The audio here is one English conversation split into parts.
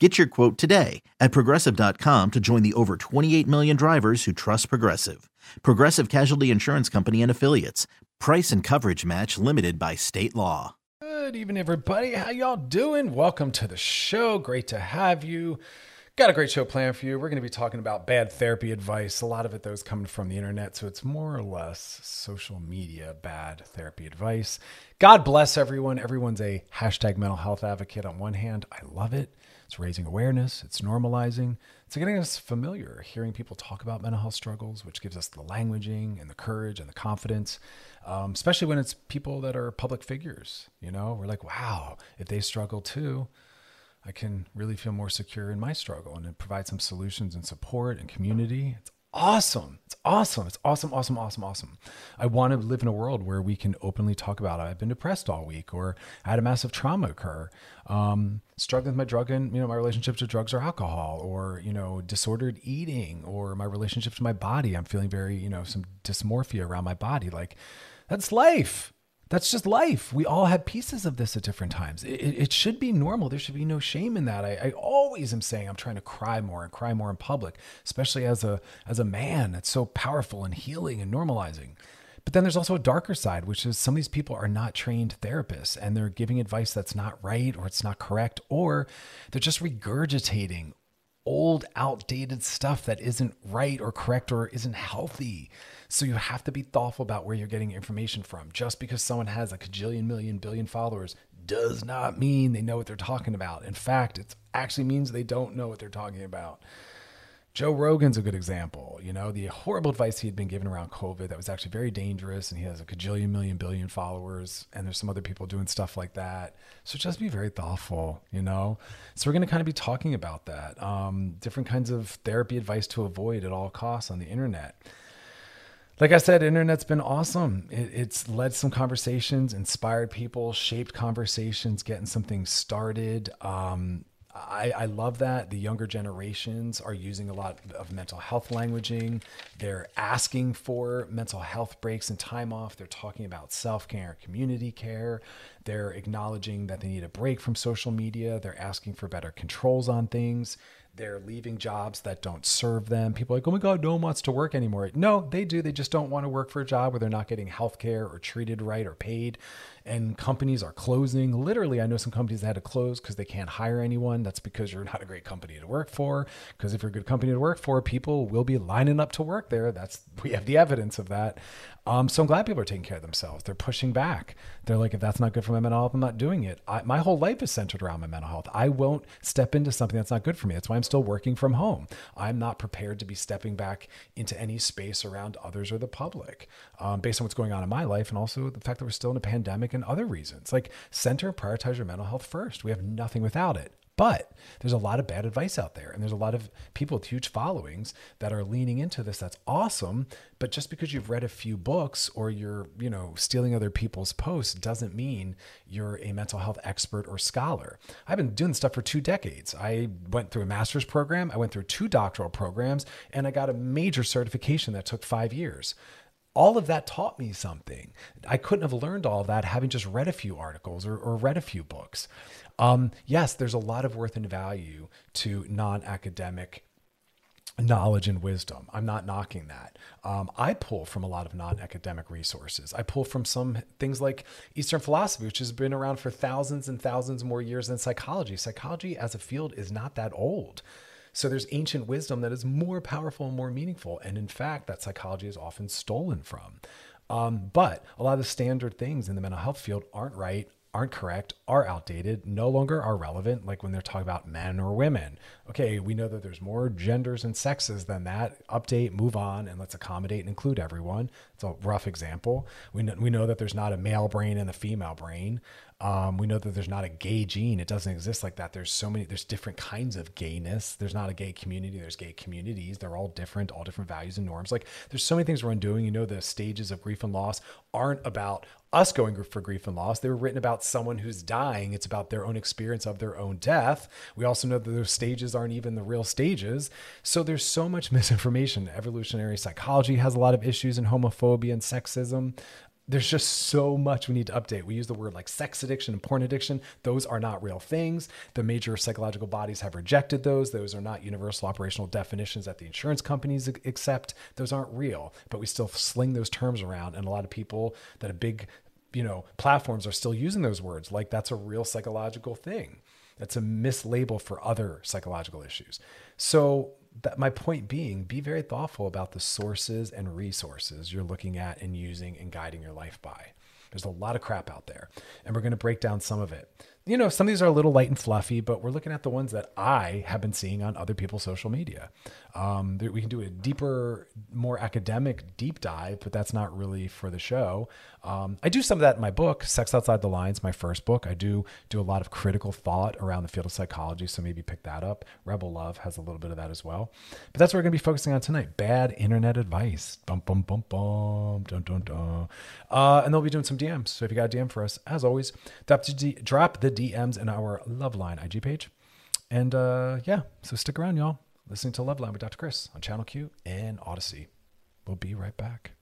Get your quote today at progressive.com to join the over 28 million drivers who trust Progressive. Progressive Casualty Insurance Company and Affiliates. Price and coverage match limited by state law. Good evening, everybody. How y'all doing? Welcome to the show. Great to have you. Got a great show planned for you. We're going to be talking about bad therapy advice. A lot of it, though, is coming from the internet. So it's more or less social media bad therapy advice. God bless everyone. Everyone's a hashtag mental health advocate on one hand. I love it. It's raising awareness, it's normalizing, it's getting us familiar, hearing people talk about mental health struggles, which gives us the languaging and the courage and the confidence, um, especially when it's people that are public figures. You know, we're like, wow, if they struggle too, I can really feel more secure in my struggle and provide some solutions and support and community. It's awesome. It's awesome. It's awesome, awesome, awesome, awesome. I want to live in a world where we can openly talk about. I've been depressed all week, or I had a massive trauma occur, um, struggling with my drug and you know my relationship to drugs or alcohol, or you know disordered eating, or my relationship to my body. I'm feeling very you know some dysmorphia around my body. Like that's life. That's just life. We all have pieces of this at different times. It, it, should be normal. There should be no shame in that. I, I, always am saying I'm trying to cry more and cry more in public, especially as a as a man. That's so powerful and healing and normalizing. But then there's also a darker side, which is some of these people are not trained therapists and they're giving advice that's not right or it's not correct, or they're just regurgitating old, outdated stuff that isn't right or correct or isn't healthy. So you have to be thoughtful about where you're getting information from. Just because someone has a cajillion, million, billion followers does not mean they know what they're talking about. In fact, it actually means they don't know what they're talking about. Joe Rogan's a good example. You know, the horrible advice he had been given around COVID that was actually very dangerous, and he has a cajillion, million, billion followers, and there's some other people doing stuff like that. So just be very thoughtful, you know? So we're going to kind of be talking about that. Um, different kinds of therapy advice to avoid at all costs on the internet. Like I said, internet's been awesome. It, it's led some conversations, inspired people, shaped conversations, getting some things started. Um, I, I, love that the younger generations are using a lot of mental health languaging. They're asking for mental health breaks and time off. They're talking about self care, community care. They're acknowledging that they need a break from social media. They're asking for better controls on things. They're leaving jobs that don't serve them. People like, oh my God, no one wants to work anymore. No, they do. They just don't want to work for a job where they're not getting health care or treated right or paid and companies are closing. Literally, I know some companies that had to close because they can't hire anyone. That's because you're not a great company to work for. Because if you're a good company to work for, people will be lining up to work there. That's we have the evidence of that. Um, so I'm glad people are taking care of themselves. They're pushing back. They're like, if that's not good for my mental health, I'm not doing it. I, my whole life is centered around my mental health. I won't step into something that's not good for me. That's why I'm still working from home. I'm not prepared to be stepping back into any space around others or the public um, based on what's going on in my life and also the fact that we're still in a pandemic and other reasons. Like center prioritize your mental health first. We have nothing without it. But there's a lot of bad advice out there, and there's a lot of people with huge followings that are leaning into this. That's awesome. But just because you've read a few books or you're, you know, stealing other people's posts doesn't mean you're a mental health expert or scholar. I've been doing this stuff for two decades. I went through a master's program, I went through two doctoral programs, and I got a major certification that took five years all of that taught me something. I couldn't have learned all of that having just read a few articles or, or read a few books. Um, yes, there's a lot of worth and value to non academic knowledge and wisdom. I'm not knocking that. Um, I pull from a lot of non academic resources. I pull from some things like Eastern philosophy, which has been around for thousands and thousands more years than psychology. Psychology as a field is not that old So there's ancient wisdom that is more powerful and more meaningful. And in fact, that psychology is often stolen from. Um, but a lot of the standard things in the mental health field aren't right, aren't correct, are outdated, no longer are relevant, like when they're talking about men or women. Okay, we know that there's more genders and sexes than that. Update, move on, and let's accommodate and include everyone. It's a rough example. We know, we know that there's not a male brain and a female brain. Um, we know that there's not a gay gene. It doesn't exist like that. There's so many, there's different kinds of gayness. There's not a gay community. There's gay communities. They're all different, all different values and norms. Like there's so many things we're undoing. You know, the stages of grief and loss aren't about us going for grief and loss. They were written about someone who's dying. It's about their own experience of their own death. We also know that those stages aren't even the real stages. So there's so much misinformation. Evolutionary psychology has a lot of issues in homophobia and sexism there's just so much we need to update. We use the word like sex addiction and porn addiction. Those are not real things. The major psychological bodies have rejected those. Those are not universal operational definitions that the insurance companies accept. Those aren't real, but we still sling those terms around. And a lot of people that are big, you know, platforms are still using those words like that's a real psychological thing. That's a mislabel for other psychological issues. So that my point being, be very thoughtful about the sources and resources you're looking at and using and guiding your life by. There's a lot of crap out there, and we're going to break down some of it you know, some of these are a little light and fluffy, but we're looking at the ones that I have been seeing on other people's social media. Um, we can do a deeper, more academic deep dive, but that's not really for the show. Um, I do some of that in my book, Sex Outside the Lines, my first book. I do do a lot of critical thought around the field of psychology, so maybe pick that up. Rebel Love has a little bit of that as well. But that's what we're going to be focusing on tonight bad internet advice. Bum, bum, bum, bum, dun, dun, dun. Uh, and they'll be doing some DMs. So if you got a DM for us, as always, drop the, DMs in our Loveline IG page. And uh, yeah, so stick around, y'all. Listening to Love Loveline with Dr. Chris on Channel Q and Odyssey. We'll be right back.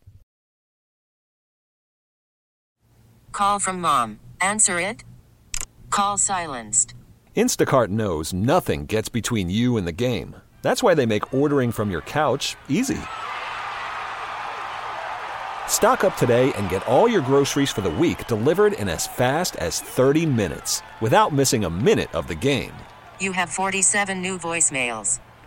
Call from mom. Answer it. Call silenced. Instacart knows nothing gets between you and the game. That's why they make ordering from your couch easy. Stock up today and get all your groceries for the week delivered in as fast as 30 minutes without missing a minute of the game. You have 47 new voicemails.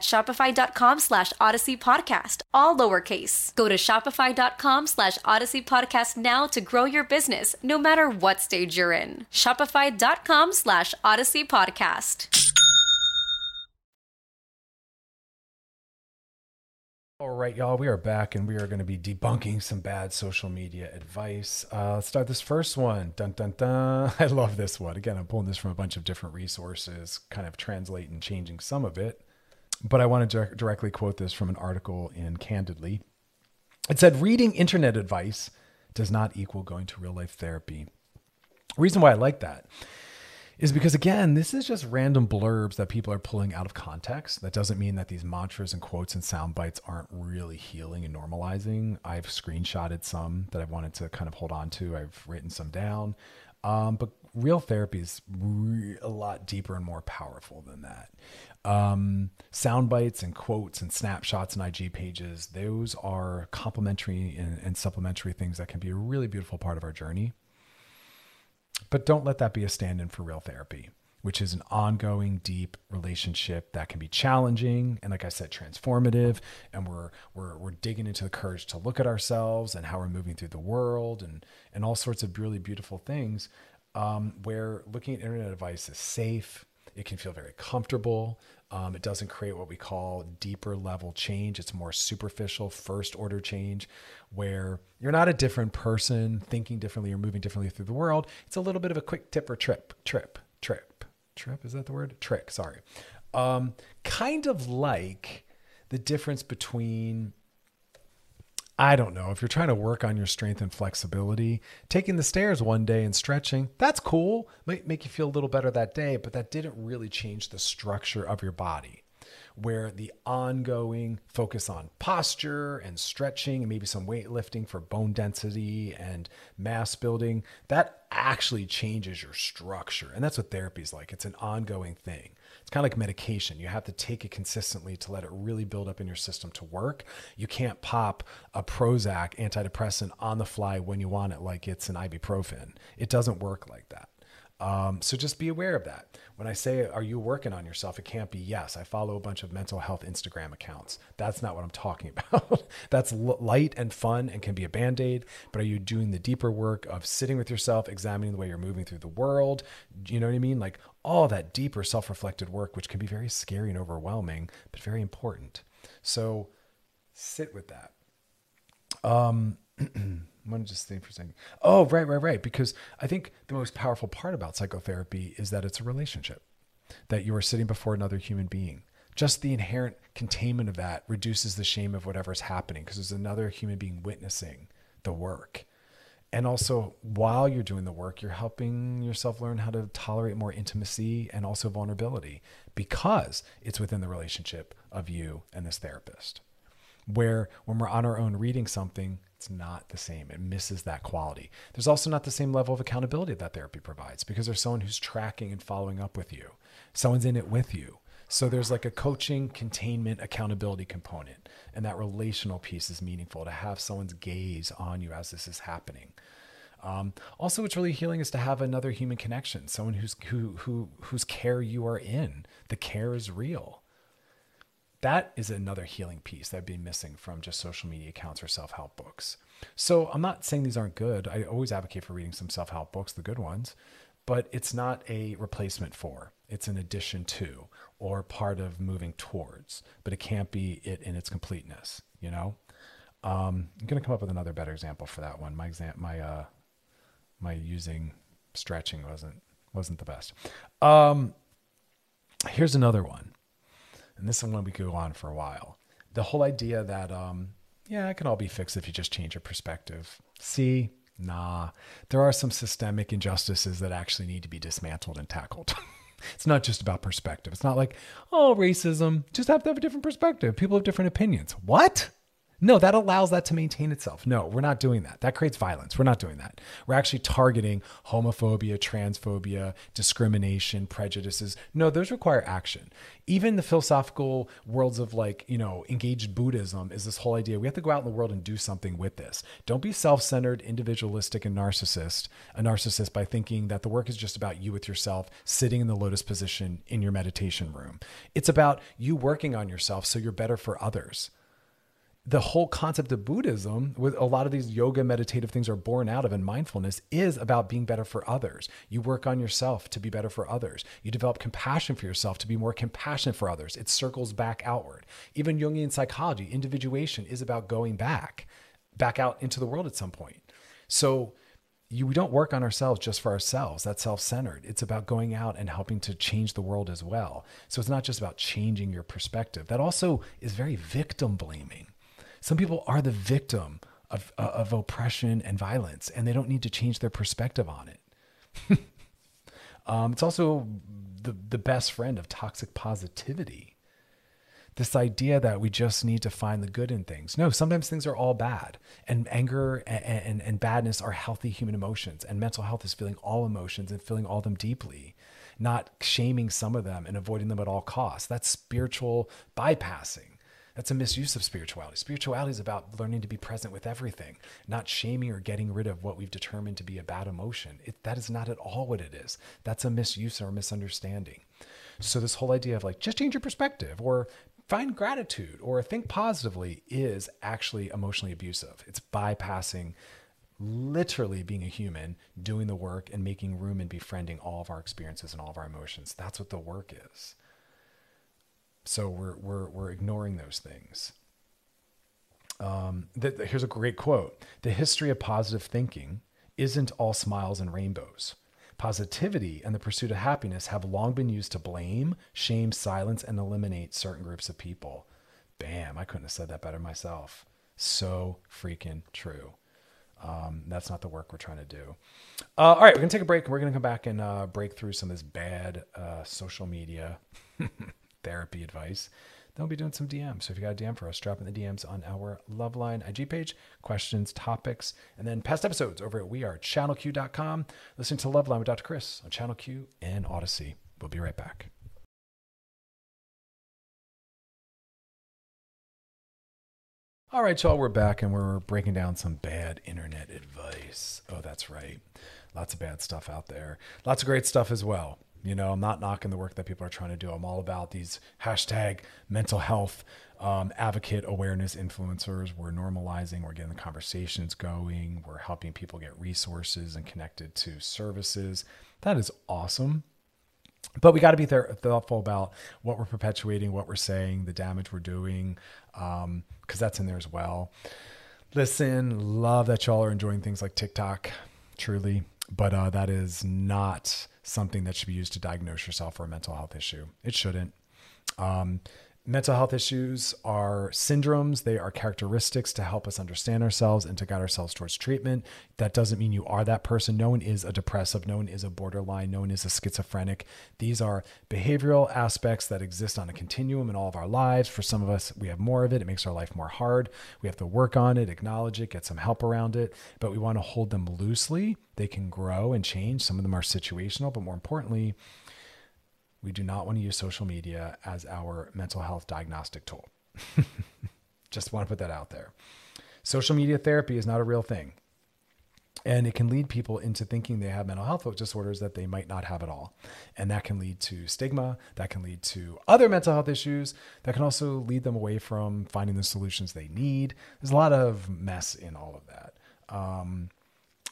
shopify.com slash odyssey podcast, all lowercase. Go to shopify.com slash odyssey podcast now to grow your business no matter what stage you're in. Shopify.com slash odyssey podcast. All right, y'all, we are back and we are going to be debunking some bad social media advice. Uh, let's start this first one. Dun, dun, dun. I love this one. Again, I'm pulling this from a bunch of different resources, kind of translating and changing some of it. But I want to directly quote this from an article in Candidly. It said, reading internet advice does not equal going to real life therapy. Reason why I like that is because again, this is just random blurbs that people are pulling out of context. That doesn't mean that these mantras and quotes and sound bites aren't really healing and normalizing. I've screenshotted some that I wanted to kind of hold on to. I've written some down. Um, but real therapy is re- a lot deeper and more powerful than that. Um, sound bites and quotes and snapshots and IG pages, those are complementary and, and supplementary things that can be a really beautiful part of our journey. But don't let that be a stand in for real therapy, which is an ongoing, deep relationship that can be challenging and, like I said, transformative. And we're, we're, we're digging into the courage to look at ourselves and how we're moving through the world and, and all sorts of really beautiful things um, where looking at internet advice is safe. It can feel very comfortable. Um, it doesn't create what we call deeper level change. It's more superficial, first order change, where you're not a different person thinking differently or moving differently through the world. It's a little bit of a quick tip or trip, trip, trip. Is that the word? Trick, sorry. Um, kind of like the difference between I don't know. If you're trying to work on your strength and flexibility, taking the stairs one day and stretching, that's cool. Might make you feel a little better that day, but that didn't really change the structure of your body. Where the ongoing focus on posture and stretching and maybe some weightlifting for bone density and mass building, that actually changes your structure. And that's what therapy is like. It's an ongoing thing. It's kind of like medication. You have to take it consistently to let it really build up in your system to work. You can't pop a Prozac antidepressant on the fly when you want it like it's an ibuprofen. It doesn't work like that. Um, so just be aware of that. When I say, are you working on yourself? It can't be yes. I follow a bunch of mental health Instagram accounts. That's not what I'm talking about. That's light and fun and can be a band aid. But are you doing the deeper work of sitting with yourself, examining the way you're moving through the world? You know what I mean? Like all that deeper self reflected work, which can be very scary and overwhelming, but very important. So sit with that. Um, want to just think for a second. Oh, right, right, right. Because I think the most powerful part about psychotherapy is that it's a relationship, that you are sitting before another human being. Just the inherent containment of that reduces the shame of whatever's happening because there's another human being witnessing the work. And also, while you're doing the work, you're helping yourself learn how to tolerate more intimacy and also vulnerability because it's within the relationship of you and this therapist. Where when we're on our own reading something, it's not the same. It misses that quality. There's also not the same level of accountability that therapy provides because there's someone who's tracking and following up with you. Someone's in it with you. So there's like a coaching, containment, accountability component. And that relational piece is meaningful to have someone's gaze on you as this is happening. Um, also, what's really healing is to have another human connection, someone who's who who whose care you are in. The care is real that is another healing piece that'd be missing from just social media accounts or self-help books. So I'm not saying these aren't good. I always advocate for reading some self-help books, the good ones, but it's not a replacement for. It's an addition to or part of moving towards, but it can't be it in its completeness, you know? Um, I'm going to come up with another better example for that one. My exam, my, uh, my using stretching wasn't, wasn't the best. Um, here's another one and this is one we could go on for a while. The whole idea that, um, yeah, it can all be fixed if you just change your perspective. See, nah, there are some systemic injustices that actually need to be dismantled and tackled. it's not just about perspective. It's not like, oh, racism, just have to have a different perspective. People have different opinions. What? No, that allows that to maintain itself. No, we're not doing that. That creates violence. We're not doing that. We're actually targeting homophobia, transphobia, discrimination, prejudices. No, those require action. Even the philosophical worlds of like, you know, engaged Buddhism is this whole idea we have to go out in the world and do something with this. Don't be self centered, individualistic, and narcissist, a narcissist by thinking that the work is just about you with yourself sitting in the lotus position in your meditation room. It's about you working on yourself so you're better for others the whole concept of Buddhism, with a lot of these yoga meditative things are born out of, and mindfulness is about being better for others. You work on yourself to be better for others. You develop compassion for yourself to be more compassionate for others. It circles back outward. Even Jungian psychology, individuation is about going back, back out into the world at some point. So you, we don't work on ourselves just for ourselves. That's self centered. It's about going out and helping to change the world as well. So it's not just about changing your perspective. That also is very victim blaming some people are the victim of, uh, of oppression and violence, and they don't need to change their perspective on it. um, it's also the, the best friend of toxic positivity. This idea that we just need to find the good in things. No, sometimes things are all bad, and anger and, and, and badness are healthy human emotions, and mental health is feeling all emotions and feeling all them deeply not shaming some of them and avoiding them at all costs. That's spiritual bypassing. That's a misuse of spirituality. Spirituality is about learning to be present with everything, not shaming or getting rid of what we've determined to be a bad emotion. It, that is not at all what it is. That's a misuse or misunderstanding. So, this whole idea of like just change your perspective or find gratitude or think positively is actually emotionally abusive. It's bypassing literally being a human, doing the work and making room and befriending all of our experiences and all of our emotions. That's what the work is. So we're we're we're ignoring those things. Um, the, the, here's a great quote: "The history of positive thinking isn't all smiles and rainbows." Positivity and the pursuit of happiness have long been used to blame, shame, silence, and eliminate certain groups of people. Bam, I couldn't have said that better myself. So freaking true. Um, that's not the work we're trying to do. Uh, all right, we're going to take a break and we're going to come back and uh, break through some of this bad uh, social media therapy advice. Then we'll be doing some DMs. So if you got a DM for us, drop in the DMs on our Loveline IG page, questions, topics, and then past episodes over at wearechannelq.com. Listen to Loveline with Dr. Chris on Channel Q and Odyssey. We'll be right back. All right, y'all, we're back and we're breaking down some bad internet advice. Oh, that's right. Lots of bad stuff out there. Lots of great stuff as well. You know, I'm not knocking the work that people are trying to do. I'm all about these hashtag mental health um, advocate awareness influencers. We're normalizing, we're getting the conversations going, we're helping people get resources and connected to services. That is awesome. But we got to be thoughtful about what we're perpetuating, what we're saying, the damage we're doing, because um, that's in there as well. Listen, love that y'all are enjoying things like TikTok, truly, but uh, that is not something that should be used to diagnose yourself for a mental health issue. It shouldn't. Um, Mental health issues are syndromes. They are characteristics to help us understand ourselves and to guide ourselves towards treatment. That doesn't mean you are that person. No one is a depressive. No one is a borderline. No one is a schizophrenic. These are behavioral aspects that exist on a continuum in all of our lives. For some of us, we have more of it. It makes our life more hard. We have to work on it, acknowledge it, get some help around it, but we want to hold them loosely. They can grow and change. Some of them are situational, but more importantly, we do not want to use social media as our mental health diagnostic tool. Just want to put that out there. Social media therapy is not a real thing. And it can lead people into thinking they have mental health disorders that they might not have at all. And that can lead to stigma, that can lead to other mental health issues, that can also lead them away from finding the solutions they need. There's a lot of mess in all of that. Um,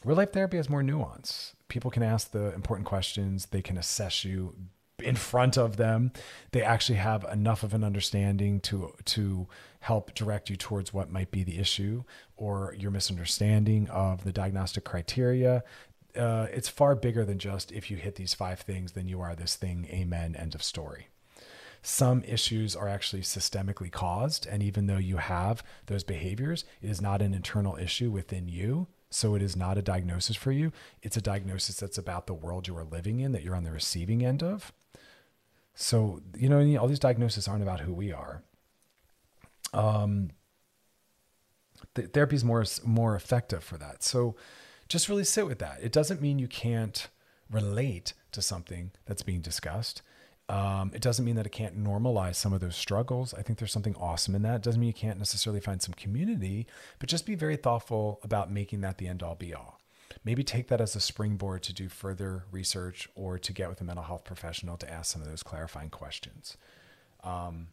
real life therapy has more nuance. People can ask the important questions, they can assess you in front of them they actually have enough of an understanding to to help direct you towards what might be the issue or your misunderstanding of the diagnostic criteria uh, it's far bigger than just if you hit these five things then you are this thing amen end of story some issues are actually systemically caused and even though you have those behaviors it is not an internal issue within you so it is not a diagnosis for you. It's a diagnosis that's about the world you are living in that you're on the receiving end of. So, you know, all these diagnoses aren't about who we are. Um, the therapy is more, more effective for that. So just really sit with that. It doesn't mean you can't relate to something that's being discussed. Um, it doesn't mean that it can't normalize some of those struggles. I think there's something awesome in that. It doesn't mean you can't necessarily find some community, but just be very thoughtful about making that the end all be all maybe take that as a springboard to do further research or to get with a mental health professional to ask some of those clarifying questions. Um,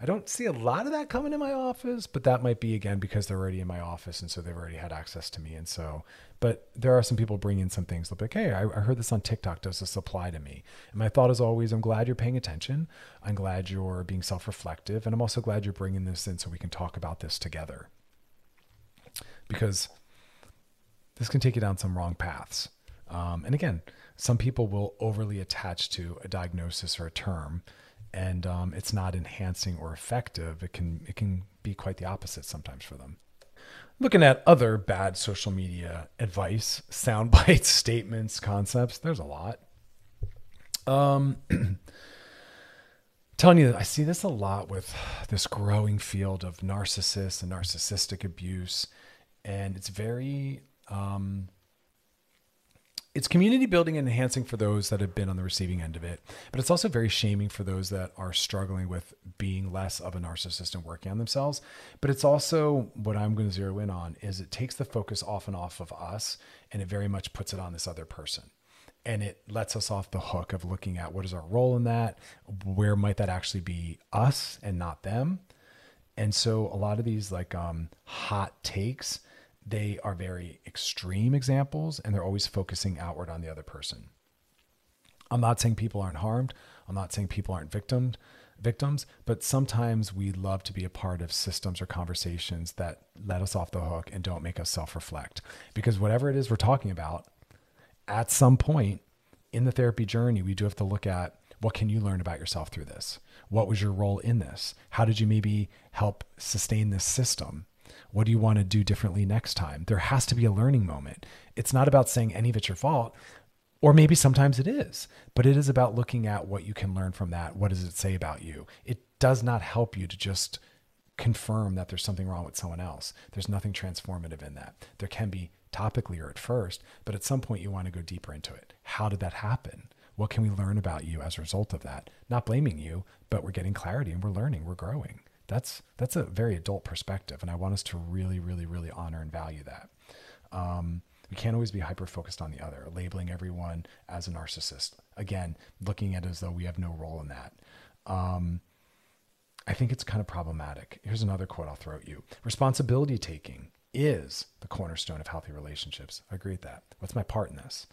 I don't see a lot of that coming in my office, but that might be again because they're already in my office and so they've already had access to me. And so, but there are some people bringing some things. They'll like, hey, I, I heard this on TikTok. Does this apply to me? And my thought is always, I'm glad you're paying attention. I'm glad you're being self reflective. And I'm also glad you're bringing this in so we can talk about this together. Because this can take you down some wrong paths. Um, and again, some people will overly attach to a diagnosis or a term, and um, it's not enhancing or effective. It can it can be quite the opposite sometimes for them. looking at other bad social media advice, sound bites, statements, concepts. There's a lot. Um, telling you that I see this a lot with this growing field of narcissists and narcissistic abuse, and it's very um, it's community building and enhancing for those that have been on the receiving end of it, but it's also very shaming for those that are struggling with being less of a narcissist and working on themselves. But it's also what I'm going to zero in on is it takes the focus off and off of us and it very much puts it on this other person. And it lets us off the hook of looking at what is our role in that? Where might that actually be us and not them? And so a lot of these like um, hot takes they are very extreme examples and they're always focusing outward on the other person. I'm not saying people aren't harmed. I'm not saying people aren't victims, victims, but sometimes we love to be a part of systems or conversations that let us off the hook and don't make us self-reflect. Because whatever it is we're talking about, at some point in the therapy journey, we do have to look at what can you learn about yourself through this? What was your role in this? How did you maybe help sustain this system? What do you want to do differently next time? There has to be a learning moment. It's not about saying any of it's your fault, or maybe sometimes it is, but it is about looking at what you can learn from that. What does it say about you? It does not help you to just confirm that there's something wrong with someone else. There's nothing transformative in that. There can be topically or at first, but at some point you want to go deeper into it. How did that happen? What can we learn about you as a result of that? Not blaming you, but we're getting clarity and we're learning, we're growing. That's that's a very adult perspective, and I want us to really, really, really honor and value that. Um, we can't always be hyper focused on the other, labeling everyone as a narcissist. Again, looking at it as though we have no role in that. Um, I think it's kind of problematic. Here's another quote I'll throw at you Responsibility taking is the cornerstone of healthy relationships. I agree with that. What's my part in this?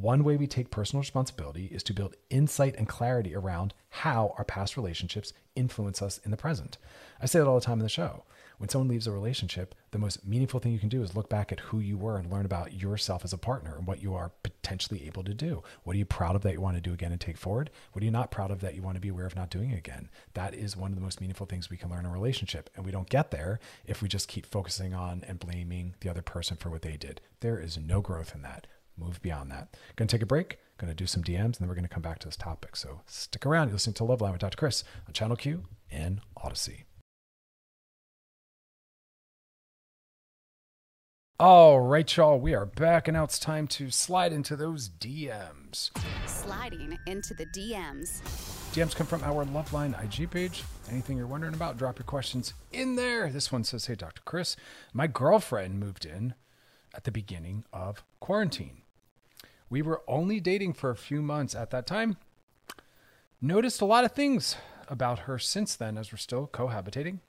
One way we take personal responsibility is to build insight and clarity around how our past relationships influence us in the present. I say that all the time in the show. When someone leaves a relationship, the most meaningful thing you can do is look back at who you were and learn about yourself as a partner and what you are potentially able to do. What are you proud of that you want to do again and take forward? What are you not proud of that you want to be aware of not doing again? That is one of the most meaningful things we can learn in a relationship. And we don't get there if we just keep focusing on and blaming the other person for what they did. There is no growth in that move beyond that. Going to take a break, going to do some DMs, and then we're going to come back to this topic. So stick around. You're listening to Love Line with Dr. Chris on Channel Q and Odyssey. All right, y'all, we are back, and now it's time to slide into those DMs. Sliding into the DMs. DMs come from our Loveline IG page. Anything you're wondering about, drop your questions in there. This one says, Hey, Dr. Chris, my girlfriend moved in at the beginning of quarantine. We were only dating for a few months at that time. Noticed a lot of things about her since then as we're still cohabitating.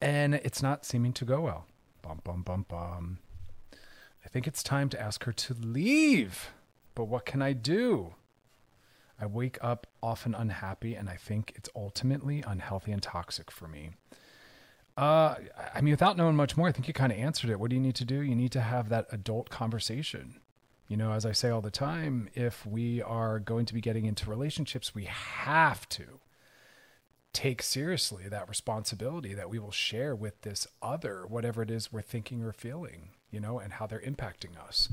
And it's not seeming to go well. Bum, bum, bum, bum. I think it's time to ask her to leave. But what can I do? I wake up often unhappy, and I think it's ultimately unhealthy and toxic for me. Uh, I mean, without knowing much more, I think you kind of answered it. What do you need to do? You need to have that adult conversation. You know, as I say all the time, if we are going to be getting into relationships, we have to take seriously that responsibility that we will share with this other, whatever it is we're thinking or feeling, you know, and how they're impacting us.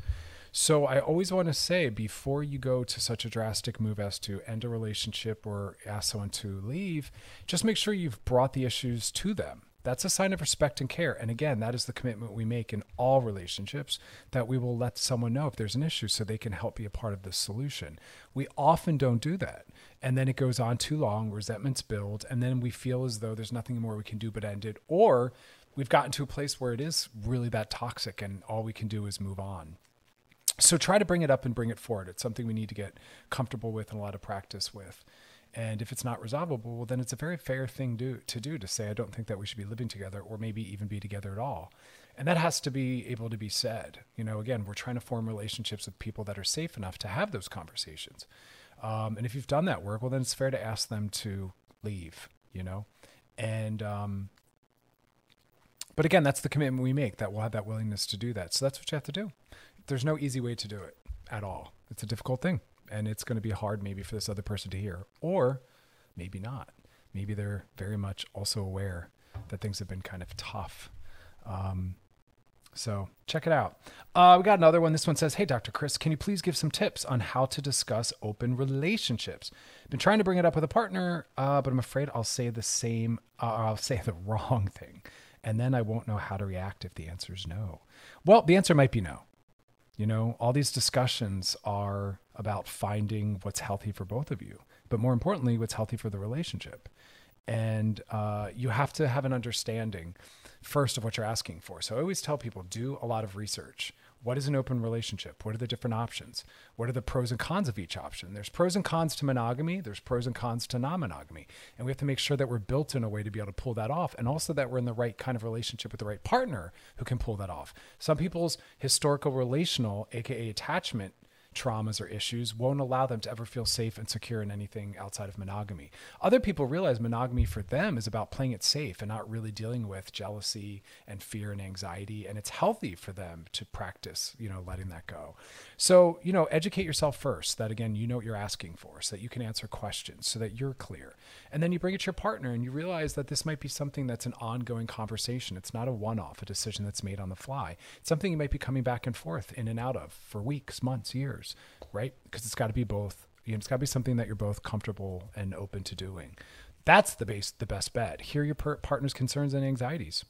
So I always want to say before you go to such a drastic move as to end a relationship or ask someone to leave, just make sure you've brought the issues to them that's a sign of respect and care. And again, that is the commitment we make in all relationships that we will let someone know if there's an issue so they can help be a part of the solution. We often don't do that. And then it goes on too long, resentments build, and then we feel as though there's nothing more we can do but end it. Or we've gotten to a place where it is really that toxic and all we can do is move on. So try to bring it up and bring it forward. It's something we need to get comfortable with and a lot of practice with. And if it's not resolvable, well, then it's a very fair thing do, to do to say, I don't think that we should be living together or maybe even be together at all. And that has to be able to be said. You know, again, we're trying to form relationships with people that are safe enough to have those conversations. Um, and if you've done that work, well, then it's fair to ask them to leave, you know? And, um, but again, that's the commitment we make that we'll have that willingness to do that. So that's what you have to do. There's no easy way to do it at all. It's a difficult thing and it's going to be hard maybe for this other person to hear, or maybe not. Maybe they're very much also aware that things have been kind of tough Um, so check it out. Uh, we got another one. This one says, Hey, Dr. Chris, can you please give some tips on how to discuss open relationships? Been trying to bring it up with a partner, uh, but I'm afraid I'll say the same, uh, I'll say the wrong thing. And then I won't know how to react if the answer is no. Well, the answer might be no. You know, all these discussions are about finding what's healthy for both of you, but more importantly, what's healthy for the relationship. And uh, you have to have an understanding first of what you're asking for. So I always tell people do a lot of research. What is an open relationship? What are the different options? What are the pros and cons of each option? There's pros and cons to monogamy, there's pros and cons to non monogamy. And we have to make sure that we're built in a way to be able to pull that off and also that we're in the right kind of relationship with the right partner who can pull that off. Some people's historical relational, AKA attachment traumas or issues won't allow them to ever feel safe and secure in anything outside of monogamy. Other people realize monogamy for them is about playing it safe and not really dealing with jealousy and fear and anxiety and it's healthy for them to practice, you know, letting that go. So, you know, educate yourself first that again, you know what you're asking for so that you can answer questions so that you're clear. And then you bring it to your partner and you realize that this might be something that's an ongoing conversation. It's not a one-off, a decision that's made on the fly. It's something you might be coming back and forth in and out of for weeks, months, years, right? Because it's got to be both. You know, it's got to be something that you're both comfortable and open to doing. That's the base, the best bet. Hear your per- partner's concerns and anxieties.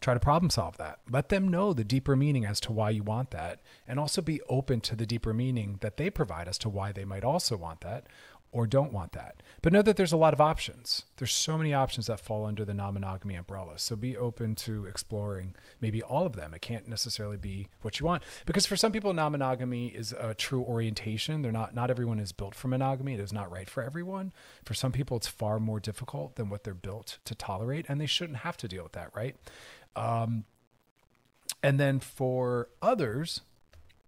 Try to problem solve that. Let them know the deeper meaning as to why you want that, and also be open to the deeper meaning that they provide as to why they might also want that or don't want that. But know that there's a lot of options. There's so many options that fall under the non-monogamy umbrella. So be open to exploring maybe all of them. It can't necessarily be what you want because for some people non-monogamy is a true orientation. They're not not everyone is built for monogamy. It is not right for everyone. For some people it's far more difficult than what they're built to tolerate and they shouldn't have to deal with that, right? Um, and then for others,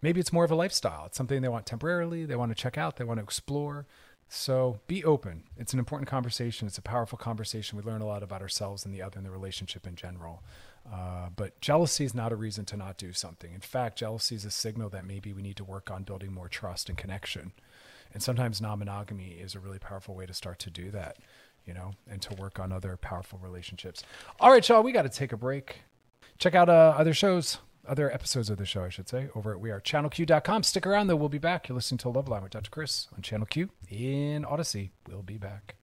maybe it's more of a lifestyle. It's something they want temporarily, they want to check out, they want to explore. So be open. It's an important conversation. It's a powerful conversation. We learn a lot about ourselves and the other and the relationship in general. Uh, but jealousy is not a reason to not do something. In fact, jealousy is a signal that maybe we need to work on building more trust and connection. And sometimes non monogamy is a really powerful way to start to do that, you know, and to work on other powerful relationships. All right, y'all, we got to take a break. Check out uh, other shows other episodes of the show, I should say, over at wearechannelq.com. Stick around, though. We'll be back. You're listening to Love Line with Dr. Chris on Channel Q in Odyssey. We'll be back.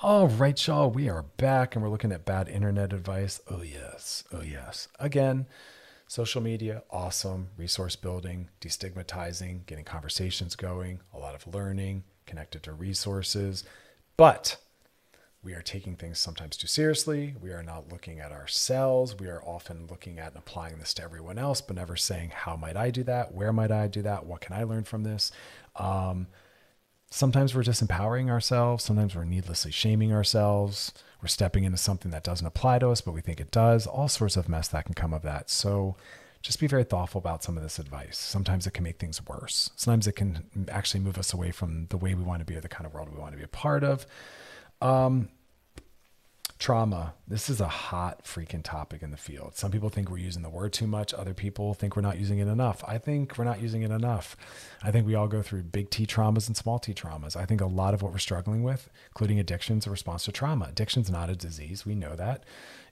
All right, y'all. We are back and we're looking at bad internet advice. Oh, yes. Oh, yes. Again, social media, awesome. Resource building, destigmatizing, getting conversations going, a lot of learning, connected to resources. But we are taking things sometimes too seriously. We are not looking at ourselves. We are often looking at and applying this to everyone else, but never saying, How might I do that? Where might I do that? What can I learn from this? Um, sometimes we're disempowering ourselves. Sometimes we're needlessly shaming ourselves. We're stepping into something that doesn't apply to us, but we think it does. All sorts of mess that can come of that. So just be very thoughtful about some of this advice. Sometimes it can make things worse. Sometimes it can actually move us away from the way we want to be or the kind of world we want to be a part of. Um, trauma. This is a hot freaking topic in the field. Some people think we're using the word too much. Other people think we're not using it enough. I think we're not using it enough. I think we all go through big T traumas and small T traumas. I think a lot of what we're struggling with, including addictions, a response to trauma. Addiction's not a disease. We know that.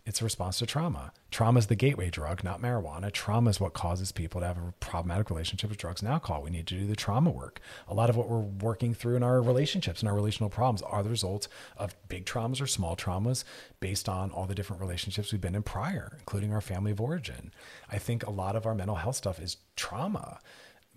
It's a response to trauma. Trauma is the gateway drug, not marijuana. Trauma is what causes people to have a problematic relationship with drugs and alcohol. We need to do the trauma work. A lot of what we're working through in our relationships and our relational problems are the result of big traumas or small traumas based on all the different relationships we've been in prior, including our family of origin. I think a lot of our mental health stuff is trauma.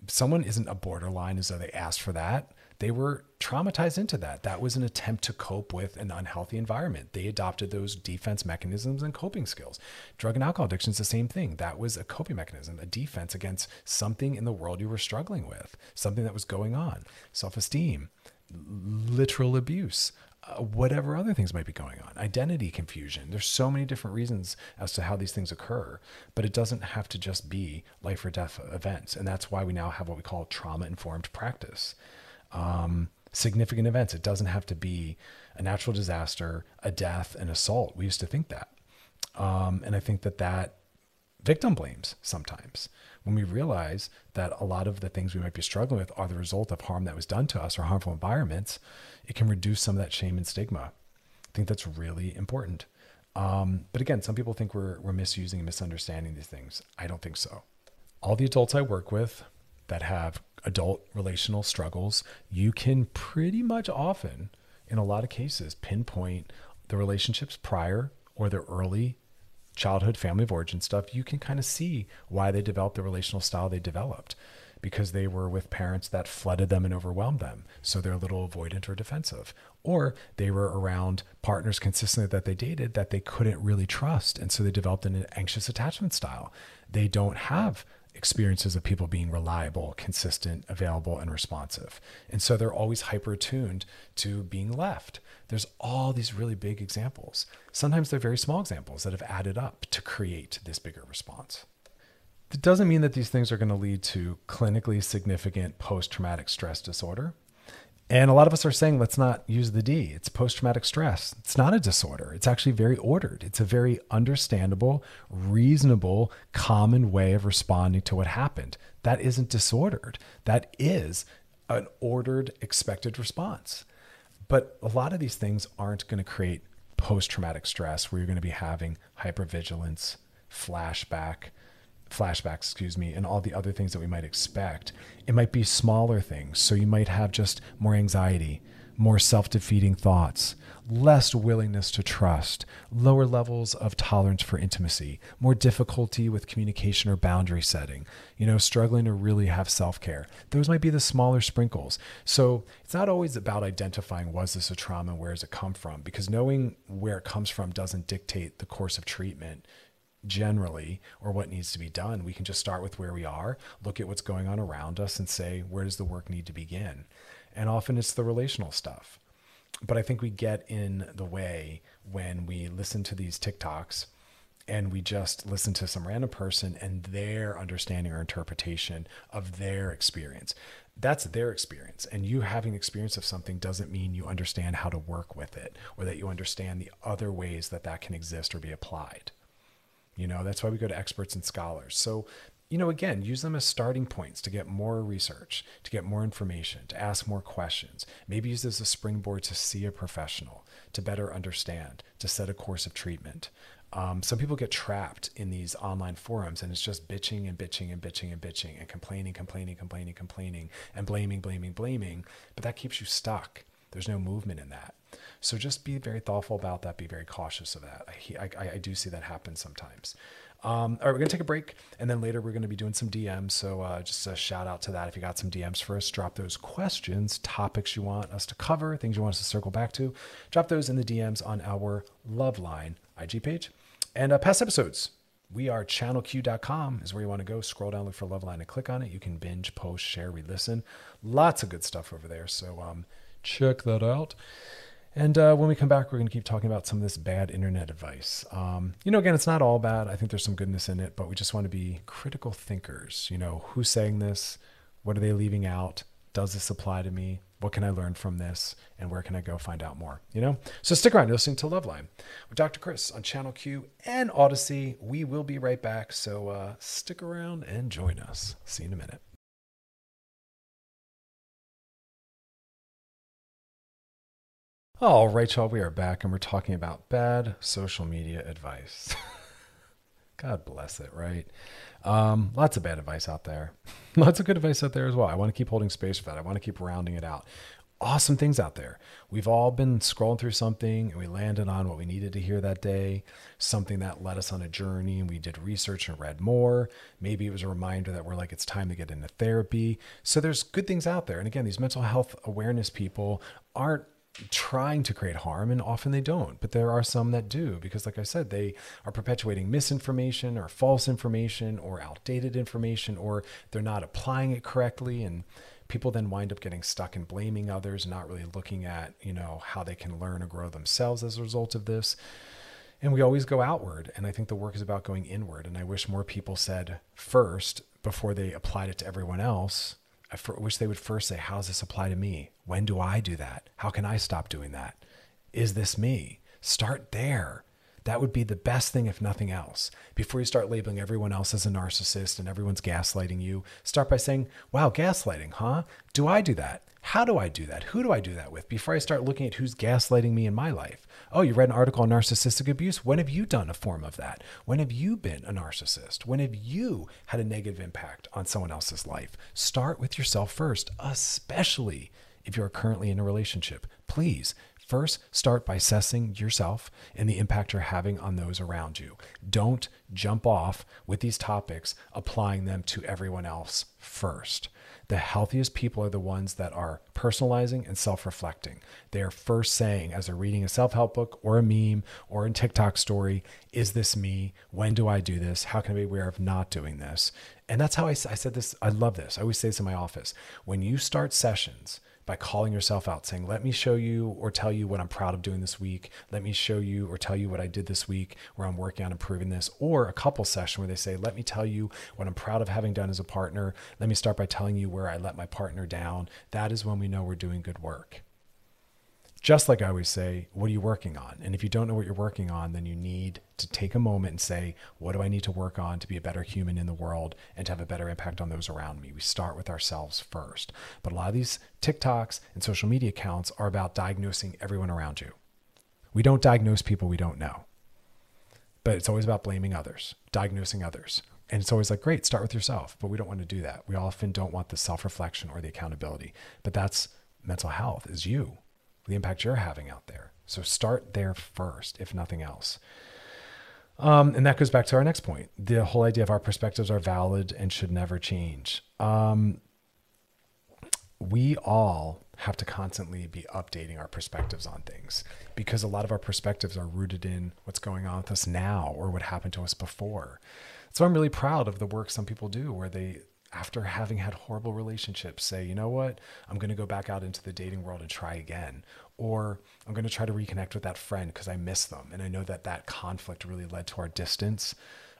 Someone isn't a borderline as though they asked for that they were traumatized into that. That was an attempt to cope with an unhealthy environment. They adopted those defense mechanisms and coping skills. Drug and alcohol addiction is the same thing. That was a coping mechanism, a defense against something in the world you were struggling with, something that was going on. Self esteem, literal abuse, uh, whatever other things might be going on, identity confusion. There's so many different reasons as to how these things occur, but it doesn't have to just be life or death events. And that's why we now have what we call trauma informed practice um, significant events. It doesn't have to be a natural disaster, a death, an assault. We used to think that. Um, and I think that that victim blames sometimes. When we realize that a lot of the things we might be struggling with are the result of harm that was done to us or harmful environments, it can reduce some of that shame and stigma. I think that's really important. Um, but again, some people think we're, we're misusing and misunderstanding these things. I don't think so. All the adults I work with that have adult relational struggles, you can pretty much often, in a lot of cases, pinpoint the relationships prior or the early childhood family of origin stuff. You can kind of see why they developed the relational style they developed because they were with parents that flooded them and overwhelmed them. So they're a little avoidant or defensive. Or they were around partners consistently that they dated that they couldn't really trust. And so they developed an anxious attachment style. They don't have experiences of people being reliable, consistent, available, and responsive. And so they're always hyper attuned to being left. There's all these really big examples. Sometimes they're very small examples that have added up to create this bigger response. It doesn't mean that these things are going to lead to clinically significant post traumatic stress disorder. And a lot of us are saying, let's not use the D. It's post traumatic stress. It's not a disorder. It's actually very ordered. It's a very understandable, reasonable, common way of responding to what happened. That isn't disordered. That is an ordered, expected response. But a lot of these things aren't going to create post traumatic stress where you're going to be having hypervigilance, flashback, flashbacks, excuse me, and all the other things that we might expect. It might be smaller things. So you might have just more anxiety, more self defeating thoughts, less willingness to trust, lower levels of tolerance for intimacy, more difficulty with communication or boundary setting, you know, struggling to really have self care. Those might be the smaller sprinkles. So it's not always about identifying was this a trauma where does it come from? Because knowing where it comes from doesn't dictate the course of treatment generally or what needs to be done. We can just start with where we are, look at what's going on around us, and say, where does the work need to begin? And often it's the relational stuff. But I think we get in the way when we listen to these TikToks and we just listen to some random person and their understanding or interpretation of their experience. That's their experience. And you having experience of something doesn't mean you understand how to work with it or that you understand the other ways that that can exist or be applied. You know, that's why we go to experts and scholars. So, you know, again, use them as starting points to get more research, to get more information, to ask more questions. Maybe use this as a springboard to see a professional, to better understand, to set a course of treatment. Um, some people get trapped in these online forums and it's just bitching and bitching and bitching and bitching and complaining, complaining, complaining, complaining, and blaming, blaming, blaming. But that keeps you stuck. There's no movement in that. So just be very thoughtful about that. Be very cautious of that. I, I, I do see that happen sometimes. Um, all right, we're to take a break. And then later we're to be doing some DMs. So uh, just a shout out to that. If you got some DMs for us, drop those questions, topics you want us to cover, things you want us to circle back to. Drop those in the DMs on our Loveline IG page. And uh, past episodes, we are channelq.com is where you want to go. Scroll down, look for Loveline, and click on it. You can binge, post, share, re listen. Lots of good stuff over there. So um, check that out. And uh, when we come back, we're going to keep talking about some of this bad internet advice. Um, you know, again, it's not all bad. I think there's some goodness in it, but we just want to be critical thinkers. You know, who's saying this? What are they leaving out? Does this apply to me? What can I learn from this? And where can I go find out more? You know? So stick around. You're listening to Loveline with Dr. Chris on Channel Q and Audacy. We will be right back. So uh, stick around and join us. See you in a minute. All right, y'all, we are back and we're talking about bad social media advice. God bless it, right? Um, lots of bad advice out there. lots of good advice out there as well. I want to keep holding space for that. I want to keep rounding it out. Awesome things out there. We've all been scrolling through something and we landed on what we needed to hear that day, something that led us on a journey and we did research and read more. Maybe it was a reminder that we're like, it's time to get into therapy. So there's good things out there. And again, these mental health awareness people aren't trying to create harm and often they don't but there are some that do because like i said they are perpetuating misinformation or false information or outdated information or they're not applying it correctly and people then wind up getting stuck in blaming others not really looking at you know how they can learn or grow themselves as a result of this. And we always go outward and i think the work is about going inward. And i wish more people said first before they applied it to everyone else I wish they would first say, How does this apply to me? When do I do that? How can I stop doing that? Is this me? Start there. That would be the best thing, if nothing else. Before you start labeling everyone else as a narcissist and everyone's gaslighting you, start by saying, Wow, gaslighting, huh? Do I do that? How do I do that? Who do I do that with? Before I start looking at who's gaslighting me in my life. Oh, you read an article on narcissistic abuse? When have you done a form of that? When have you been a narcissist? When have you had a negative impact on someone else's life? Start with yourself first, especially if you're currently in a relationship. Please First, start by assessing yourself and the impact you're having on those around you. Don't jump off with these topics, applying them to everyone else first. The healthiest people are the ones that are personalizing and self reflecting. They are first saying, as they're reading a self help book or a meme or a TikTok story, is this me? When do I do this? How can I be aware of not doing this? And that's how I, I said this. I love this. I always say this in my office. When you start sessions, by calling yourself out, saying, Let me show you or tell you what I'm proud of doing this week. Let me show you or tell you what I did this week where I'm working on improving this. Or a couple session where they say, Let me tell you what I'm proud of having done as a partner. Let me start by telling you where I let my partner down. That is when we know we're doing good work just like I always say, what are you working on? And if you don't know what you're working on, then you need to take a moment and say, what do I need to work on to be a better human in the world and to have a better impact on those around me? We start with ourselves first. But a lot of these TikToks and social media accounts are about diagnosing everyone around you. We don't diagnose people we don't know, but it's always about blaming others, diagnosing others. And it's always like, great, start with yourself. But we don't want to do that. We often don't want the self reflection or the accountability. But that's mental health, is you the impact you're having out there. So start there first, if nothing else. Um, and that goes back to our next point. The whole idea of our perspectives are valid and should never change. Um, we all have to constantly be updating our perspectives on things because a lot of our perspectives are rooted in what's going on with us now or what happened to us before. So I'm really proud of the work some people do where they after having had horrible relationships say, you know what, I'm going to go back out into the dating world and try again. Or I'm going to try to reconnect with that friend because I miss them. And I know that that conflict really led to our distance,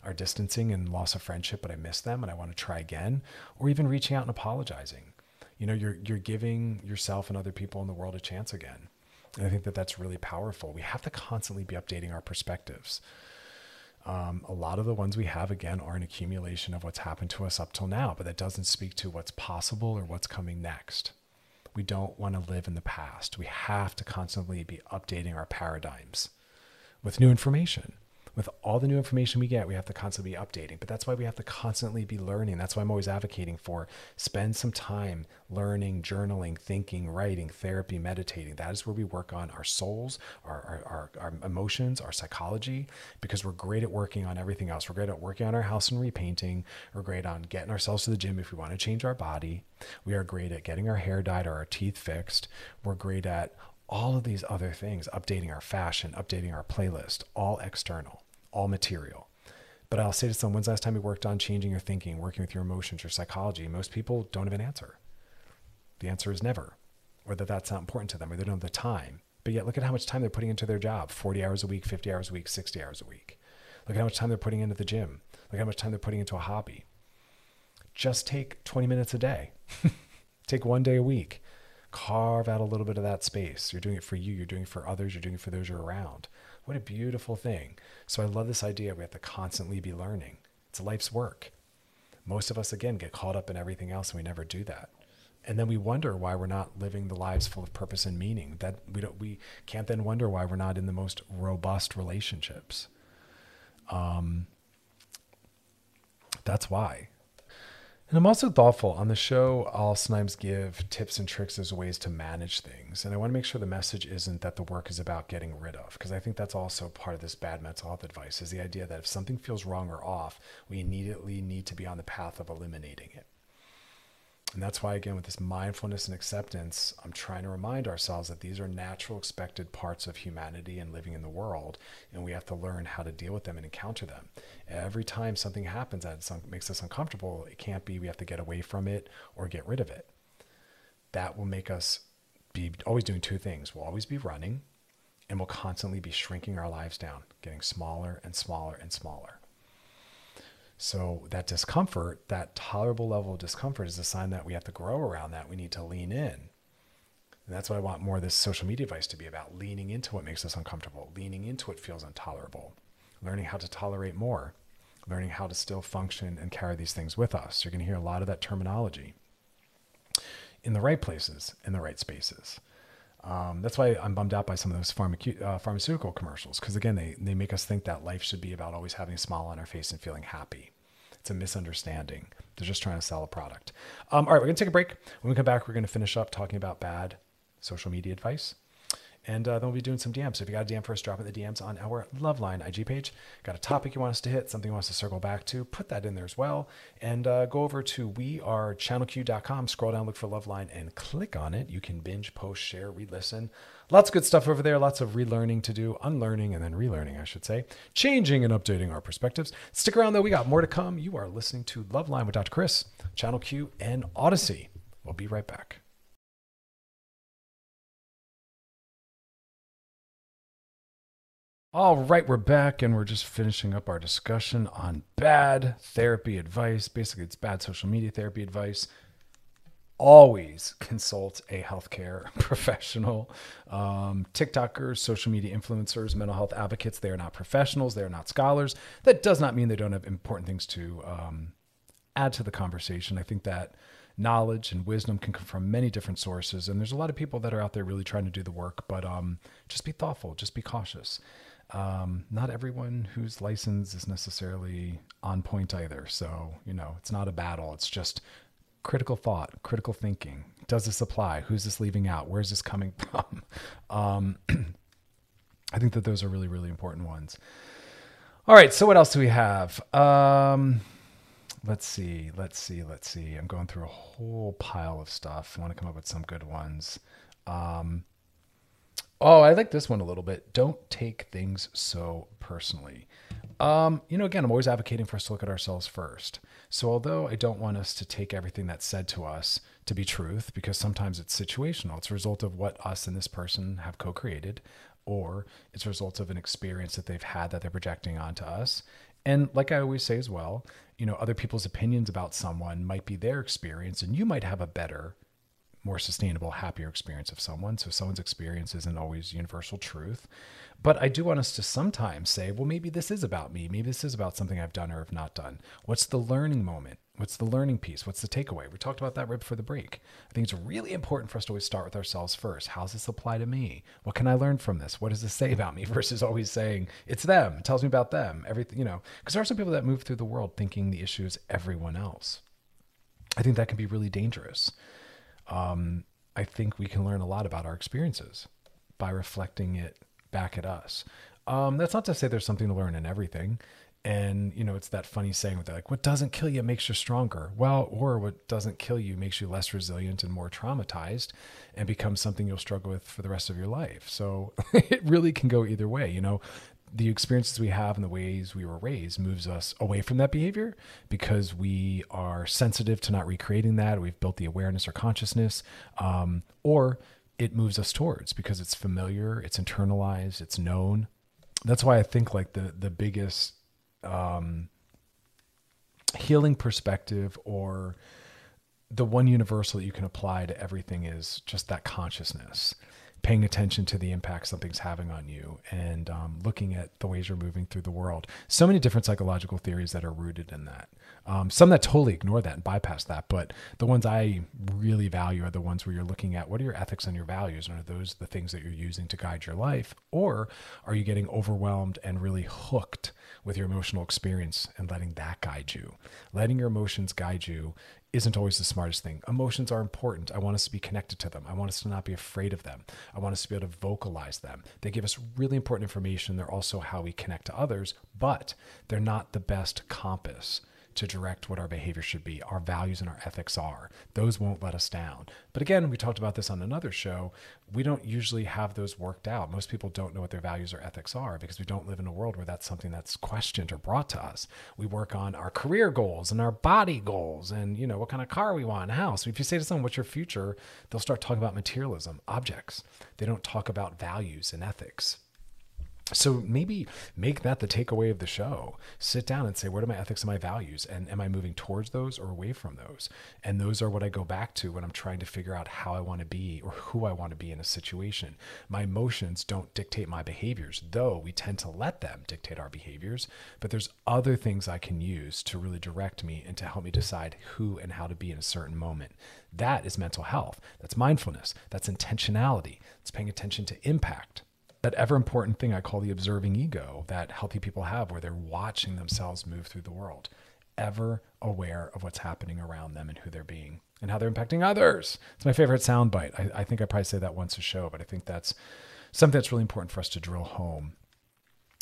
our distancing and loss of friendship, but I miss them and I want to try again. Or even reaching out and apologizing. You know, you're, you're giving yourself and other people in the world a chance again. And I think that that's really powerful. We have to constantly be updating our perspectives. Um, a lot of the ones we have, again, are an accumulation of what's happened to us up till now, but that doesn't speak to what's possible or what's coming next. We don't want to live in the past. We have to constantly be updating our paradigms with new information with all the new information we get, we have to constantly be updating. But that's why we have to constantly be learning. That's why I'm always advocating for spend some time learning, journaling, thinking, writing, therapy, meditating. That is where we work on our souls, our, our, our, our emotions, our psychology, because we're great at working on everything else. We're great at working on our house and repainting. We're great on getting ourselves to the gym if we want to change our body. We are great at getting our hair dyed or our teeth fixed. We're great at all of these other things, updating our fashion, updating our playlist, all external, all material. But I'll say to someone, when's the last time you worked on changing your thinking, working with your emotions your psychology? Most people don't have an answer. The answer is never, or that that's not important to them, or they don't have the time. But yet, look at how much time they're putting into their job 40 hours a week, 50 hours a week, 60 hours a week. Look at how much time they're putting into the gym. Look at how much time they're putting into a hobby. Just take 20 minutes a day, take one day a week carve out a little bit of that space. You're doing it for you, you're doing it for others, you're doing it for those you're around. What a beautiful thing. So I love this idea we have to constantly be learning. It's life's work. Most of us, again, get caught up in everything else and we never do that. And then we wonder why we're not living the lives full of purpose and meaning. That we don't we can't then wonder why we're not in the most robust relationships. Um, that's why. And I'm also thoughtful. On the show, I'll sometimes give tips and tricks as ways to manage things. And I want to make sure the message isn't that the work is about getting rid of, because I think that's also part of this bad mental health advice is the idea that if something feels wrong or off, we immediately need to be on the path of eliminating it. And that's why, again, with this mindfulness and acceptance, I'm trying to remind ourselves that these are natural, expected parts of humanity and living in the world. And we have to learn how to deal with them and encounter them. Every time something happens that makes us uncomfortable, it can't be we have to get away from it or get rid of it. That will make us be always doing two things. We'll always be running and we'll constantly be shrinking our lives down, getting smaller and smaller and smaller. So that discomfort, that tolerable level of discomfort is a sign that we have to grow around that. We need to lean in. And that's what I want more of this social media advice to be about leaning into what makes us uncomfortable, leaning into what feels intolerable, learning how to tolerate more, learning how to still function and carry these things with us. You're going to hear a lot of that terminology in the right places, in the right spaces. Um, that's why I'm bummed out by some of those uh, pharmaceutical commercials because again, they they make us think that life should be about always having a smile on our face and feeling happy. It's a misunderstanding. They're just trying to sell a product. Um, all right, we're gonna take a break. When we come back, we're gonna finish up talking about bad social media advice. And uh, then we'll be doing some DMs. So if you got a DM for us, drop it in the DMs on our Loveline IG page. Got a topic you want us to hit, something you want us to circle back to, put that in there as well. And uh, go over to wearechannelq.com, scroll down, look for Loveline, and click on it. You can binge, post, share, re listen. Lots of good stuff over there, lots of relearning to do, unlearning and then relearning, I should say, changing and updating our perspectives. Stick around though, we got more to come. You are listening to Loveline with Dr. Chris, Channel Q, and Audacy. We'll be right back. All right, we're back and we're just finishing up our discussion on bad therapy advice. Basically, it's bad social media therapy advice. Always consult a healthcare professional. Um, TikTokers, social media influencers, mental health advocates, they are not professionals, they are not scholars. That does not mean they don't have important things to um, add to the conversation. I think that knowledge and wisdom can come from many different sources. And there's a lot of people that are out there really trying to do the work, but um, just be thoughtful, just be cautious. Um, not everyone who's licensed is necessarily on point either. So, you know, it's not a battle. It's just critical thought, critical thinking. Does this apply? Who's this leaving out? Where's this coming from? Um, I think that those are really, really important ones. All right. So, what else do we have? Um, let's see. Let's see. Let's see. I'm going through a whole pile of stuff. I want to come up with some good ones. Um, Oh, I like this one a little bit. Don't take things so personally. Um, you know, again, I'm always advocating for us to look at ourselves first. So, although I don't want us to take everything that's said to us to be truth, because sometimes it's situational, it's a result of what us and this person have co created, or it's a result of an experience that they've had that they're projecting onto us. And like I always say as well, you know, other people's opinions about someone might be their experience, and you might have a better more sustainable, happier experience of someone. So someone's experience isn't always universal truth. But I do want us to sometimes say, well, maybe this is about me. Maybe this is about something I've done or have not done. What's the learning moment? What's the learning piece? What's the takeaway? We talked about that right before the break. I think it's really important for us to always start with ourselves first. How does this apply to me? What can I learn from this? What does this say about me? Versus always saying, it's them, it tells me about them, everything, you know, because there are some people that move through the world thinking the issue is everyone else. I think that can be really dangerous um, I think we can learn a lot about our experiences by reflecting it back at us. Um, that's not to say there's something to learn in everything. And, you know, it's that funny saying with like, what doesn't kill you makes you stronger. Well, or what doesn't kill you makes you less resilient and more traumatized and becomes something you'll struggle with for the rest of your life. So it really can go either way. You know, the experiences we have and the ways we were raised moves us away from that behavior because we are sensitive to not recreating that. We've built the awareness or consciousness, um, or it moves us towards because it's familiar, it's internalized, it's known. That's why I think like the the biggest um, healing perspective or the one universal that you can apply to everything is just that consciousness paying attention to the impact something's having on you and um, looking at the ways you're moving through the world. So many different psychological theories that are rooted in that. Um, some that totally ignore that and bypass that, but the ones I really value are the ones where you're looking at what are your ethics and your values, and are those the things that you're using to guide your life, or are you getting overwhelmed and really hooked with your emotional experience and letting that guide you? Letting your emotions guide you isn't always the smartest thing. Emotions are important. I want us to be connected to them. I want us to not be afraid of them. I want us to be able to vocalize them. They give us really important information. They're also how we connect to others, but they're not the best compass to direct what our behavior should be, our values and our ethics are. Those won't let us down. But again, we talked about this on another show. We don't usually have those worked out. Most people don't know what their values or ethics are because we don't live in a world where that's something that's questioned or brought to us. We work on our career goals and our body goals and, you know, what kind of car we want house. If you say to someone, what's your future? They'll start talking about materialism, objects. They don't talk about values and ethics. So maybe make that the takeaway of the show. Sit down and say, what are my ethics and my values? And am I moving towards those or away from those? And those are what I go back to when I'm trying to figure out how I want to be or who I want to be in a situation. My emotions don't dictate my behaviors, though we tend to let them dictate our behaviors. But there's other things I can use to really direct me and to help me decide who and how to be in a certain moment. That is mental health. That's mindfulness. That's intentionality. It's paying attention to impact that ever important thing I call the observing ego that healthy people have, where they're watching themselves move through the world, ever aware of what's happening around them and who they're being and how they're impacting others. It's my favorite soundbite. I, I think I probably say that once a show, but I think that's something that's really important for us to drill home.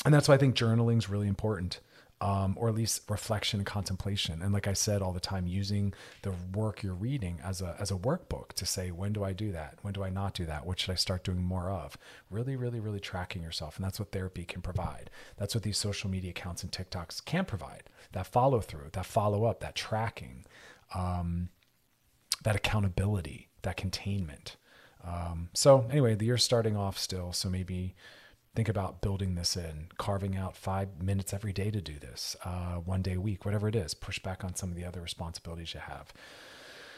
And that's why I think journaling is really important um, or at least reflection and contemplation. And like I said all the time, using the work you're reading as a as a workbook to say, when do I do that? When do I not do that? What should I start doing more of? Really, really, really tracking yourself, and that's what therapy can provide. That's what these social media accounts and TikToks can provide. That follow through, that follow up, that tracking, um, that accountability, that containment. Um, so anyway, the year's starting off still, so maybe think about building this in, carving out five minutes every day to do this, uh, one day a week, whatever it is. Push back on some of the other responsibilities you have.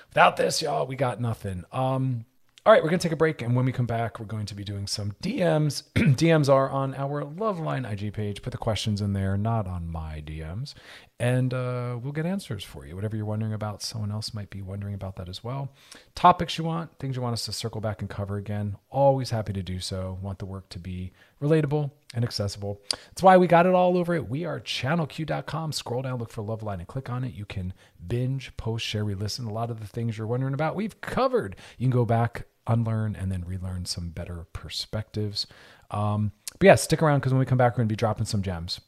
Without this, y'all, we got nothing. Um, all right, we're going to take a break. And when we come back, we're going to be doing some DMs. DMs are on our Loveline IG page. Put the questions in there, not on my DMs. And uh, we'll get answers for you. Whatever you're wondering about, someone else might be wondering about that as well. Topics you want, things you want us to circle back and cover again. Always happy to do so. Want the work to be relatable and accessible. That's why we got it all over it. We are channelq.com. Scroll down, look for Love Loveline, and click on it. You can binge, post, share, re listen. A lot of the things you're wondering about, we've covered. You can go back unlearn and then relearn some better perspectives. Um, but yeah, stick around because when we come back, we're going to be dropping some gems.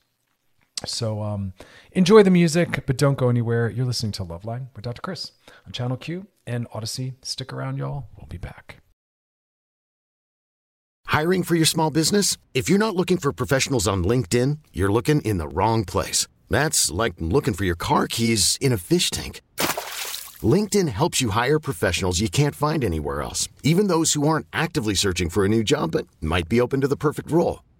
So um, enjoy the music, but don't go anywhere. You're listening to Loveline with Dr. Chris on Channel Q and Audacy. Stick around, y'all. We'll be back. Hiring for your small business? If you're not looking for professionals on LinkedIn, you're looking in the wrong place. That's like looking for your car keys in a fish tank. LinkedIn helps you hire professionals you can't find anywhere else, even those who aren't actively searching for a new job but might be open to the perfect role.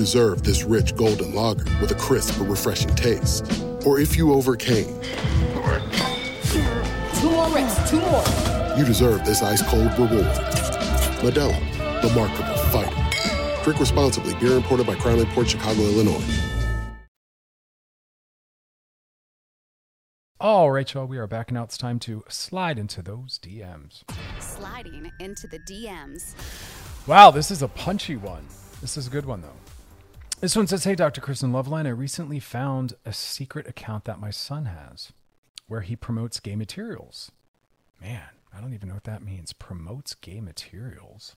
deserve this rich golden lager with a crisp but refreshing taste. Or if you overcame. Two more reps, two more. You deserve this ice cold reward. Modelo, the Markable Fighter. Drink responsibly. Beer imported by Crown Port Chicago, Illinois. All right, y'all, we are back and now. It's time to slide into those DMs. Sliding into the DMs. Wow, this is a punchy one. This is a good one, though. This one says, Hey, Dr. Kristen Loveline, I recently found a secret account that my son has where he promotes gay materials. Man, I don't even know what that means. Promotes gay materials.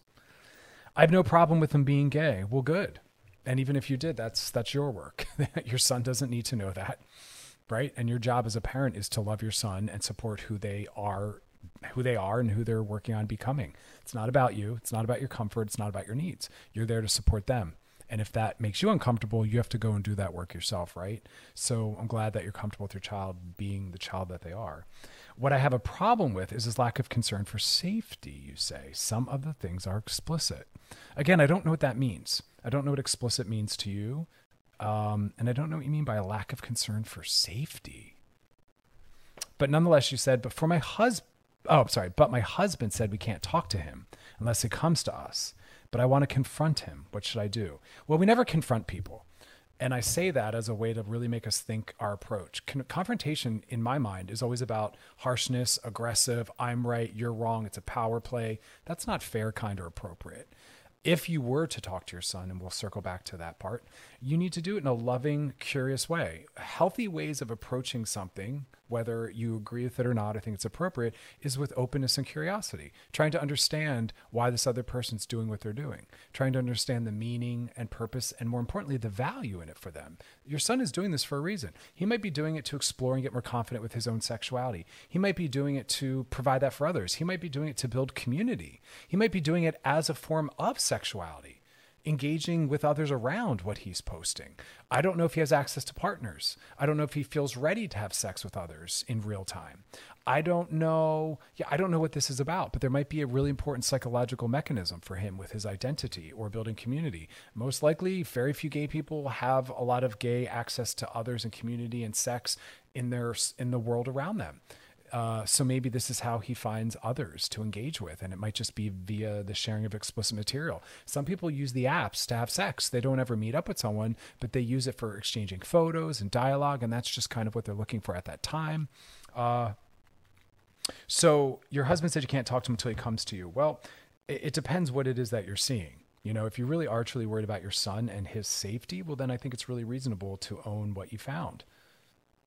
I have no problem with him being gay. Well, good. And even if you did, that's that's your work. your son doesn't need to know that right? And your job as a parent is to love your son and support who they are, who they are and who they're working on becoming. It's not about you. It's not about your comfort. It's not about your needs. You're there to support them. And if that makes you uncomfortable, you have to go and do that work yourself, right? So I'm glad that you're comfortable with your child being the child that they are. What I have a problem with is this lack of concern for safety, you say. Some of the things are explicit. Again, I don't know what that means. I don't know what explicit means to you. Um, and I don't know what you mean by a lack of concern for safety. But nonetheless, you said, but for my husband, oh, I'm sorry, but my husband said we can't talk to him unless he comes to us. But I want to confront him. What should I do? Well, we never confront people. And I say that as a way to really make us think our approach. Con- confrontation, in my mind, is always about harshness, aggressive, I'm right, you're wrong, it's a power play. That's not fair, kind, or appropriate if you were to talk to your son, and we'll circle back to that part, you need to do it in a loving, curious way. Healthy ways of approaching something, whether you agree with it or not, I think it's appropriate, is with openness and curiosity, trying to understand why this other person's doing what they're doing, trying to understand the meaning and purpose, and more importantly, the value in it for them. Your son is doing this for a reason. He might be doing it to explore and get more confident with his own sexuality. He might be doing it to provide that for others. He might be doing it to build community. He might be doing it as a form of sexuality engaging with others around what he's posting. I don't know if he has access to partners. I don't know if he feels ready to have sex with others in real time. I don't know. Yeah, I don't know what this is about, but there might be a really important psychological mechanism for him with his identity or building community. Most likely, very few gay people have a lot of gay access to others and community and sex in their in the world around them. Uh, so maybe this is how he finds others to engage with, and it might just be via the sharing of explicit material. Some people use the apps to have sex. They don't ever meet up with someone, but they use it for exchanging photos and dialogue, and that's just kind of what they're looking for at that time. Uh, so your husband said you can't talk to him until he comes to you. Well, it, it depends what it is that you're seeing. You know, if you really are truly worried about your son and his safety, well, then I think it's really reasonable to own what you found,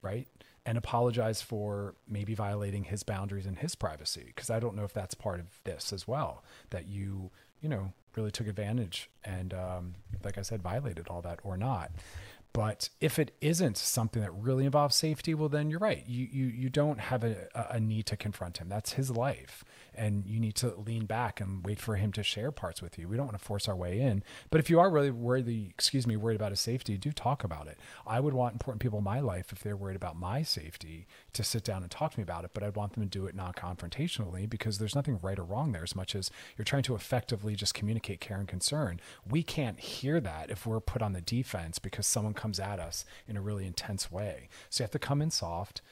right? And apologize for maybe violating his boundaries and his privacy. Because I don't know if that's part of this as well, that you, you know, really took advantage and, um, like I said, violated all that or not. But if it isn't something that really involves safety, well, then you're right. You you you don't have a, a need to confront him. That's his life, and you need to lean back and wait for him to share parts with you. We don't want to force our way in. But if you are really worried, excuse me, worried about his safety, do talk about it. I would want important people in my life, if they're worried about my safety, to sit down and talk to me about it. But I'd want them to do it non-confrontationally because there's nothing right or wrong there. As much as you're trying to effectively just communicate care and concern, we can't hear that if we're put on the defense because someone comes comes at us in a really intense way. So you have to come in soft,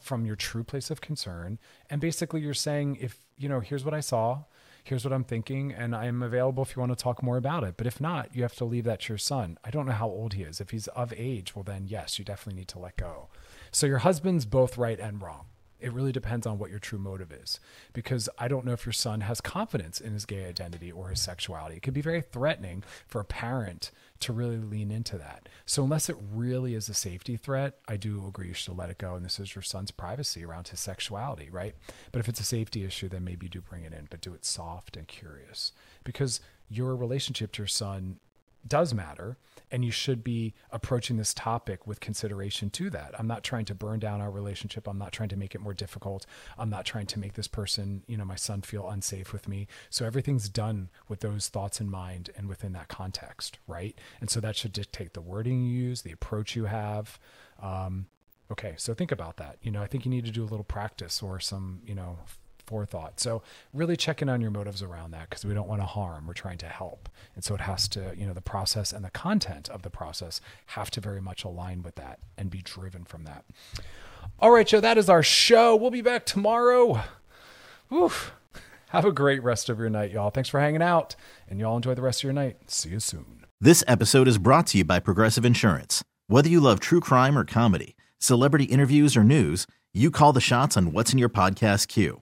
from your true place of concern. And basically, you're saying, if, you know, here's what I saw, here's what I'm thinking, and I'm available if you want to talk more about it. But if not, you have to leave that to your son. I don't know how old he is. If he's of age, well, then yes, you definitely need to let go. So your husband's both right and wrong. It really depends on what your true motive is. Because I don't know if your son has confidence in his gay identity or his sexuality. It could be very threatening for a parent to really lean into that. So, unless it really is a safety threat, I do agree you should let it go. And this is your son's privacy around his sexuality, right? But if it's a safety issue, then maybe you do bring it in, but do it soft and curious. Because your relationship to your son does matter and you should be approaching this topic with consideration to that. I'm not trying to burn down our relationship. I'm not trying to make it more difficult. I'm not trying to make this person, you know, my son feel unsafe with me. So everything's done with those thoughts in mind and within that context, right? And so that should dictate the wording you use, the approach you have. Um, okay, so think about that. You know, I think you need to do a little practice or some, you know, forethought. So really check in on your motives around that because we don't want to harm. We're trying to help. And so it has to, you know, the process and the content of the process have to very much align with that and be driven from that. All right, Joe, that is our show. We'll be back tomorrow. Oof. Have a great rest of your night, y'all. Thanks for hanging out, and y'all enjoy the rest of your night. See you soon. This episode is brought to you by Progressive Insurance. Whether you love true crime or comedy, celebrity interviews or news, you call the shots on what's in your podcast queue.